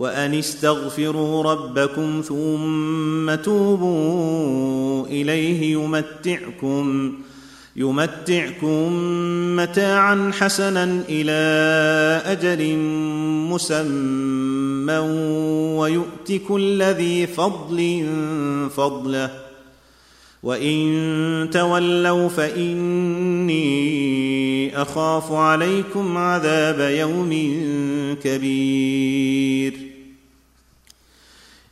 وأن استغفروا ربكم ثم توبوا إليه يمتعكم يمتعكم متاعا حسنا إلى أجل مسمى ويؤت كل ذي فضل فضله وإن تولوا فإني أخاف عليكم عذاب يوم كبير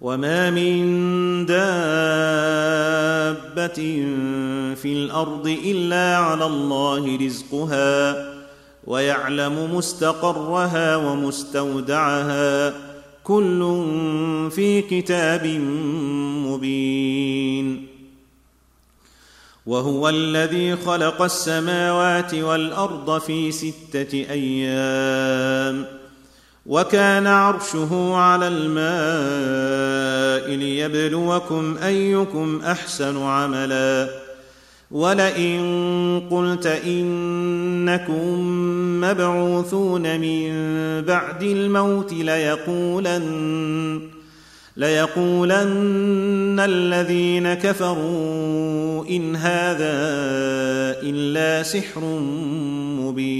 وما من دابه في الأرض الا على الله رزقها ويعلم مستقرها ومستودعها كل في كتاب مبين وهو الذي خلق السماوات والارض في سته أيام وكان عرشه على الماء ليبلوكم أيكم أحسن عملا. ولئن قلت إنكم مبعوثون من بعد الموت ليقولن ليقولن الذين كفروا إن هذا إلا سحر مبين.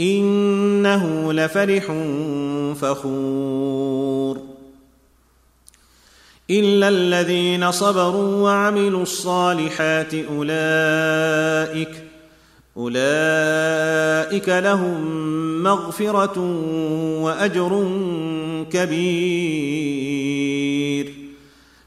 إنه لفرح فخور. إلا الذين صبروا وعملوا الصالحات أولئك أولئك لهم مغفرة وأجر كبير.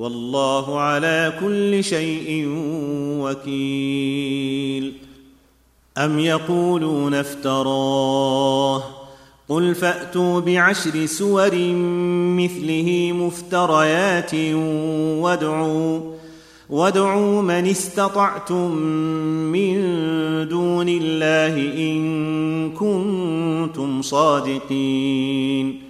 والله على كل شيء وكيل. أم يقولون افتراه؟ قل فأتوا بعشر سور مثله مفتريات وادعوا وادعوا من استطعتم من دون الله إن كنتم صادقين.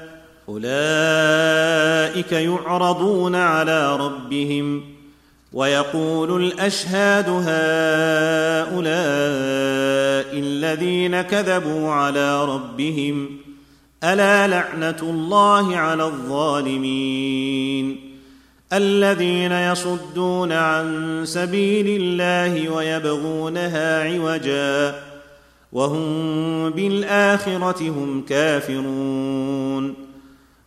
أولئك يعرضون على ربهم ويقول الأشهاد هؤلاء الذين كذبوا على ربهم ألا لعنة الله على الظالمين الذين يصدون عن سبيل الله ويبغونها عوجا وهم بالآخرة هم كافرون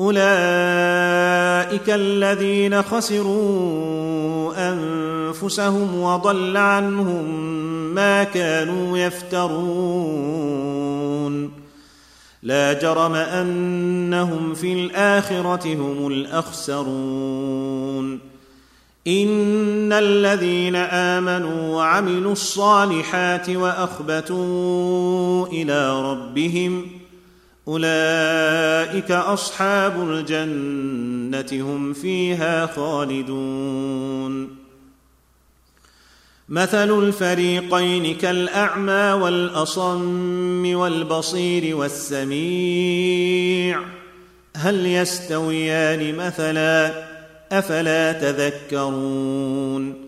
أولئك الذين خسروا أنفسهم وضل عنهم ما كانوا يفترون. لا جرم أنهم في الآخرة هم الأخسرون. إن الذين آمنوا وعملوا الصالحات وأخبتوا إلى ربهم أولئك أصحاب الجنة هم فيها خالدون. مثل الفريقين كالأعمى والأصم والبصير والسميع. هل يستويان مثلا؟ أفلا تذكرون.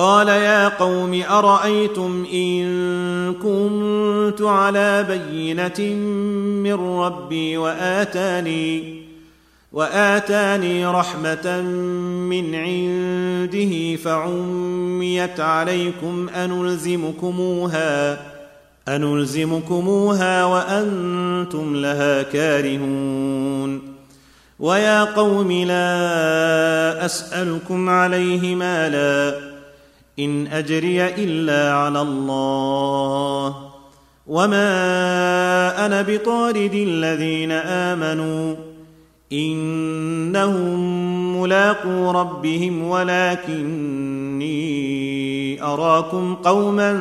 قال يا قوم أرأيتم إن كنت على بينة من ربي وآتاني وآتاني رحمة من عنده فعميت عليكم أنلزمكموها أنلزمكموها وأنتم لها كارهون ويا قوم لا أسألكم عليه مالا إن أجري إلا على الله. وما أنا بطارد الذين آمنوا. إنهم ملاقو ربهم ولكني أراكم قوما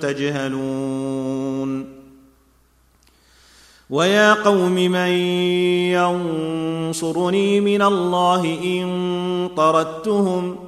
تجهلون. ويا قوم من ينصرني من الله إن طردتهم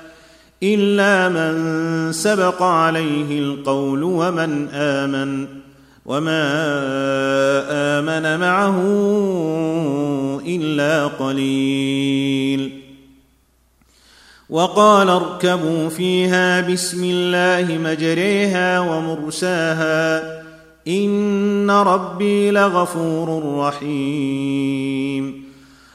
إلا من سبق عليه القول ومن آمن وما آمن معه إلا قليل. وقال اركبوا فيها بسم الله مجريها ومرساها إن ربي لغفور رحيم.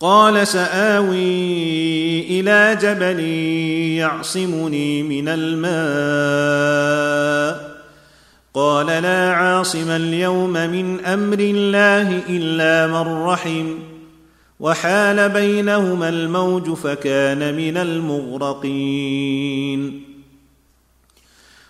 قال سآوي إلى جبل يعصمني من الماء. قال لا عاصم اليوم من أمر الله إلا من رحم. وحال بينهما الموج فكان من المغرقين.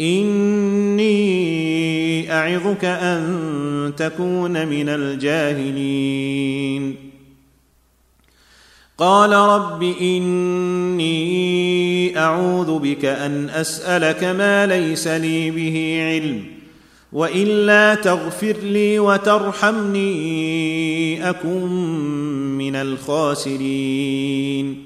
إني أعظك أن تكون من الجاهلين. قال رب إني أعوذ بك أن أسألك ما ليس لي به علم وإلا تغفر لي وترحمني اكن من الخاسرين.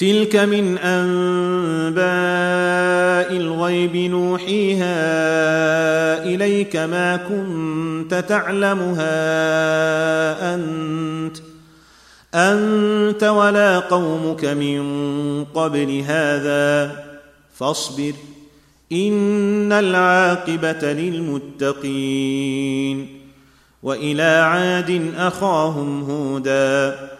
تلك من انباء الغيب نوحيها اليك ما كنت تعلمها انت انت ولا قومك من قبل هذا فاصبر ان العاقبه للمتقين والى عاد اخاهم هودا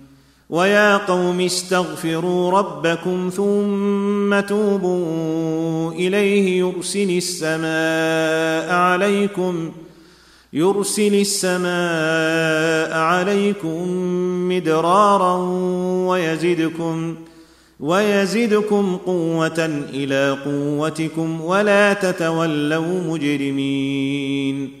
ويا قوم استغفروا ربكم ثم توبوا إليه يرسل السماء عليكم يرسل السماء عليكم مدرارا ويزدكم ويزدكم قوة إلى قوتكم ولا تتولوا مجرمين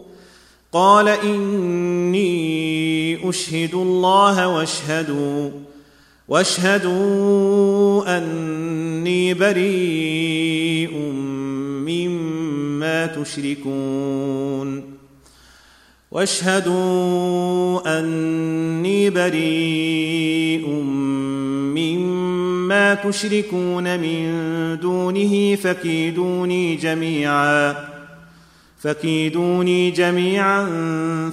قال إني أشهد الله واشهدوا واشهدوا أني بريء مما تشركون واشهدوا أني بريء مما تشركون من دونه فكيدوني جميعا. فكيدوني جميعا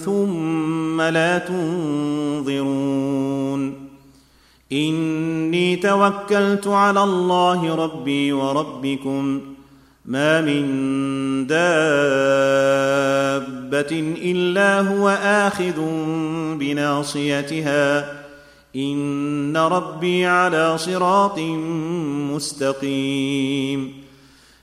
ثم لا تنظرون. إني توكلت على الله ربي وربكم. ما من دابة إلا هو آخذ بناصيتها. إن ربي على صراط مستقيم.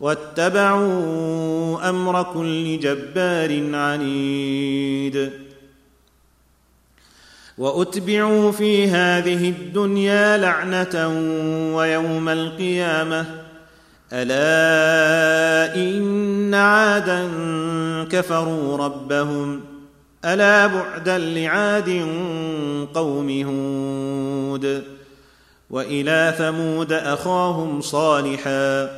واتبعوا أمر كل جبار عنيد. وأتبعوا في هذه الدنيا لعنة ويوم القيامة. ألا إن عادا كفروا ربهم. ألا بعدا لعاد قوم هود. وإلى ثمود أخاهم صالحا.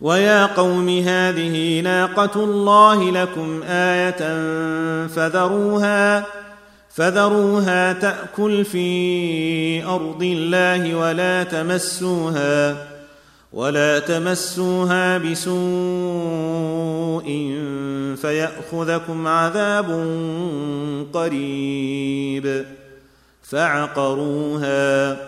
ويا قوم هذه ناقة الله لكم آية فذروها فذروها تأكل في أرض الله ولا تمسوها ولا تمسوها بسوء فيأخذكم عذاب قريب. فعقروها.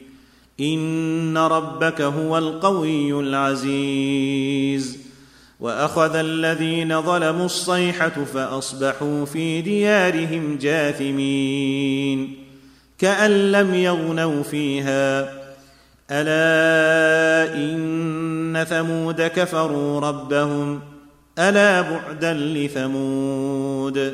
إن ربك هو القوي العزيز. وأخذ الذين ظلموا الصيحة فأصبحوا في ديارهم جاثمين. كأن لم يغنوا فيها. ألا إن ثمود كفروا ربهم. ألا بعدا لثمود.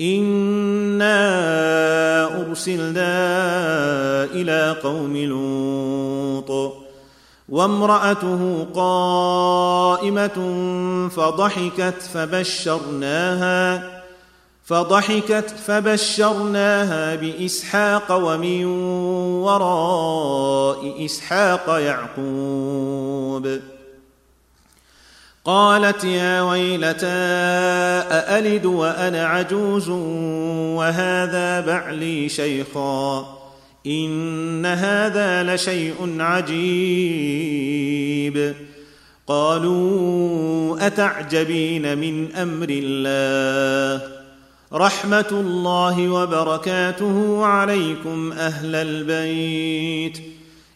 انا ارسلنا إلى قوم لوط وامراته قائمه فضحكت فبشرناها فضحكت فبشرناها باسحاق ومن وراء اسحاق يعقوب قالت يا ويلتى أألد وأنا عجوز وهذا بعلي شيخا إن هذا لشيء عجيب. قالوا أتعجبين من أمر الله؟ رحمة الله وبركاته عليكم أهل البيت.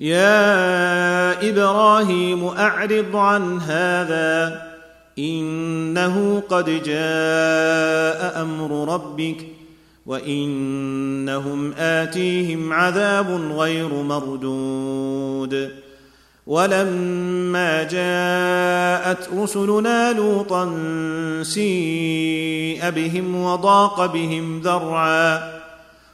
يا إبراهيم أعرض عن هذا. إنه قد جاء أمر ربك وإنهم آتيهم عذاب غير مردود. ولما جاءت رسلنا لوطا سيء بهم وضاق بهم ذرعا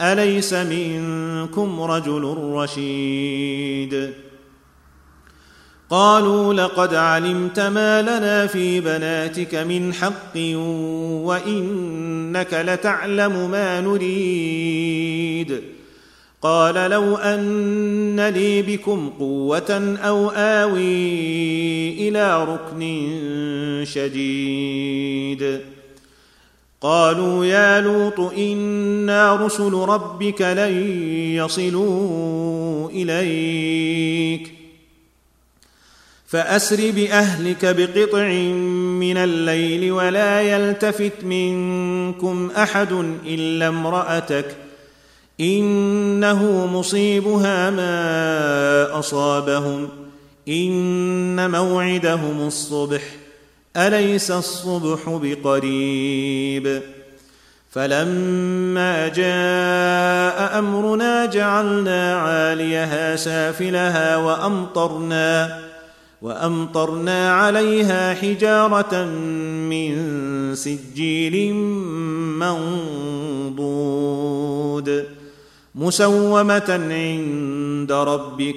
أليس منكم رجل رشيد؟ قالوا لقد علمت ما لنا في بناتك من حق وإنك لتعلم ما نريد. قال لو أن لي بكم قوة أو آوي إلى ركن شديد. قالوا يا لوط إنا رسل ربك لن يصلوا إليك. فأسر بأهلك بقطع من الليل ولا يلتفت منكم أحد إلا امرأتك. إنه مصيبها ما أصابهم. إن موعدهم الصبح. أليس الصبح بقريب؟ فلما جاء أمرنا جعلنا عاليها سافلها وأمطرنا وأمطرنا عليها حجارة من سجيل منضود مسومة عند ربك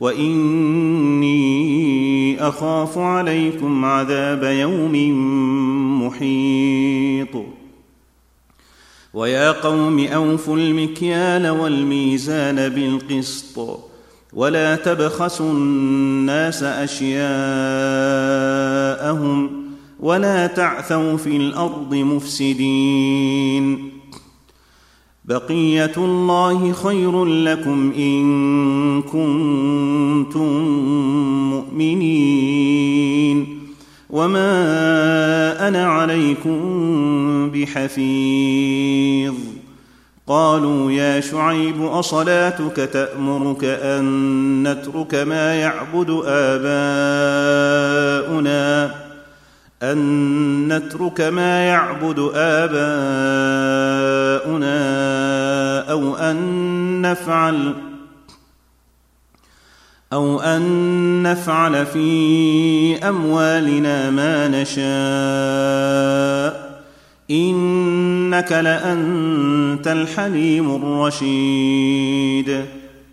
واني اخاف عليكم عذاب يوم محيط ويا قوم اوفوا المكيال والميزان بالقسط ولا تبخسوا الناس اشياءهم ولا تعثوا في الأرض مفسدين بقية الله خير لكم إن كنتم مؤمنين وما أنا عليكم بحفيظ قالوا يا شعيب أصلاتك تأمرك أن نترك ما يعبد آباؤنا أن نترك ما يعبد آباؤنا أو أن نفعل أو أن نفعل في أموالنا ما نشاء إنك لأنت الحليم الرشيد.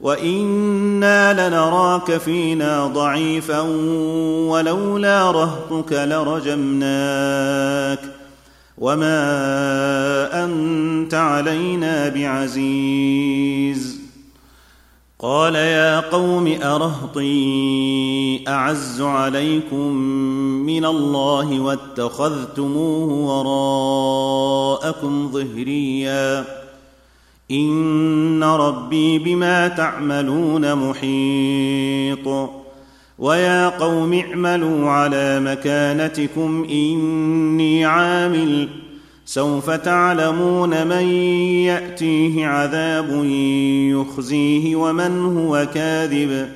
وأنا لنراك فينا ضعيفا ولولا رهطك لرجمناك وما انت علينا بعزيز قال يا قوم ارهطي اعز عليكم من الله واتخذتموه وراءكم ظهريا ان ربي بما تعملون محيط. ويا قوم اعملوا على مكانتكم اني عامل. سوف تعلمون من ياتيه عذاب يخزيه ومن هو كاذب.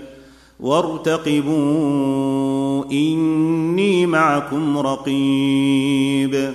وارتقبوا اني معكم رقيب.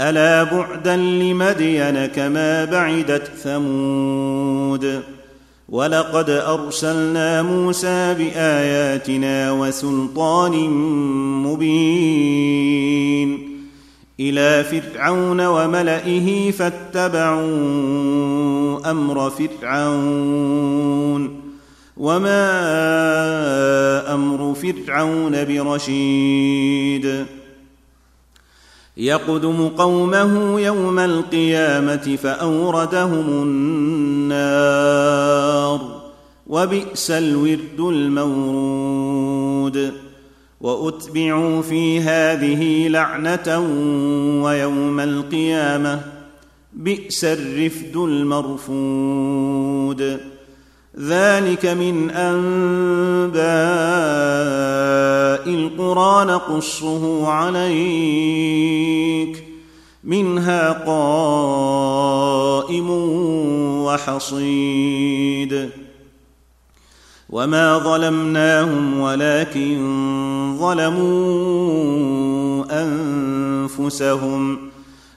ألا بعدا لمدين كما بعدت ثمود ولقد أرسلنا موسى بآياتنا وسلطان مبين إلى فرعون وملئه فاتبعوا أمر فرعون وما أمر فرعون برشيد يقدم قومه يوم القيامة فأوردهم النار وبئس الورد المورود وأتبعوا في هذه لعنة ويوم القيامة بئس الرفد المرفود ذلك من أنباء القرى نقصه عليك. منها قائم وحصيد. وما ظلمناهم ولكن ظلموا أنفسهم.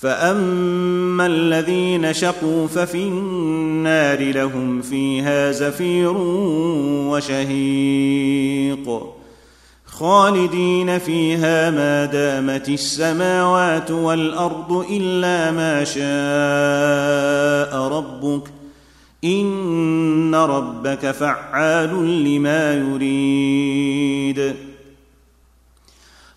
فاما الذين شقوا ففي النار لهم فيها زفير وشهيق خالدين فيها ما دامت السماوات والارض الا ما شاء ربك ان ربك فعال لما يريد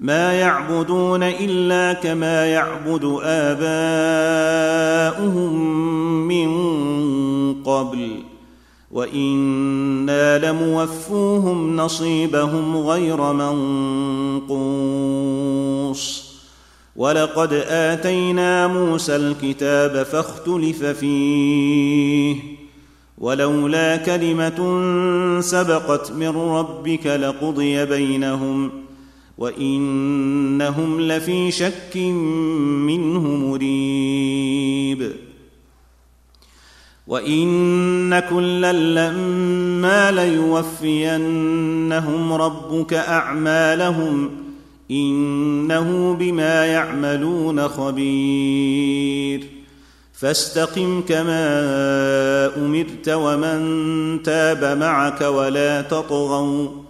ما يعبدون إلا كما يعبد آباؤهم من قبل. وإنا لموفوهم نصيبهم غير منقوص. ولقد آتينا موسى الكتاب فاختلف فيه. ولولا كلمة سبقت من ربك لقضي بينهم. وإنهم لفي شك منه مريب. وإن كلا لما ليوفينهم ربك أعمالهم إنه بما يعملون خبير. فاستقم كما أمرت ومن تاب معك ولا تطغوا.